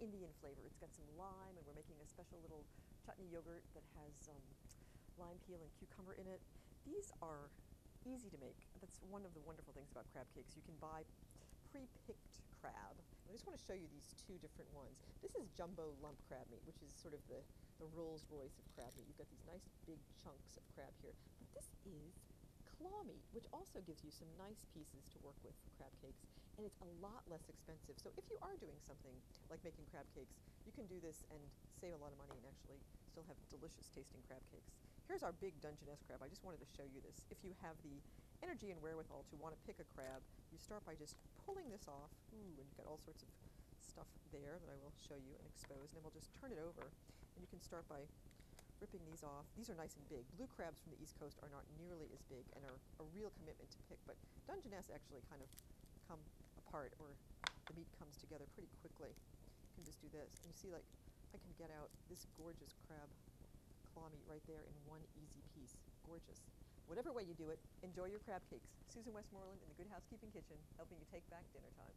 Indian flavor. It's got some lime, and we're making a special little chutney yogurt that has um, lime peel and cucumber in it. These are easy to make. That's one of the wonderful things about crab cakes. You can buy pre-picked crab. I just want to show you these two different ones. This is jumbo lump crab meat, which is sort of the, the Rolls Royce of crab meat. You've got these nice big chunks of crab here. But this is claw meat, which also gives you some nice pieces to work with for crab cakes, and it's a lot less expensive. So if you are doing something like making crab cakes, you can do this and save a lot of money and actually still have delicious tasting crab cakes. Here's our big Dungeness crab. I just wanted to show you this. If you have the energy and wherewithal to want to pick a crab, you start by just pulling this off. Ooh, and you've got all sorts of stuff there that I will show you and expose, and then we'll just turn it over, and you can start by ripping these off. These are nice and big. Blue crabs from the East Coast are not nearly as big and are a real commitment to pick, but Dungeness actually kind of come apart or the meat comes together pretty quickly. You can just do this. And you see like I can get out this gorgeous crab claw meat right there in one easy piece. Gorgeous. Whatever way you do it, enjoy your crab cakes. Susan Westmoreland in the Good Housekeeping Kitchen, helping you take back dinner time.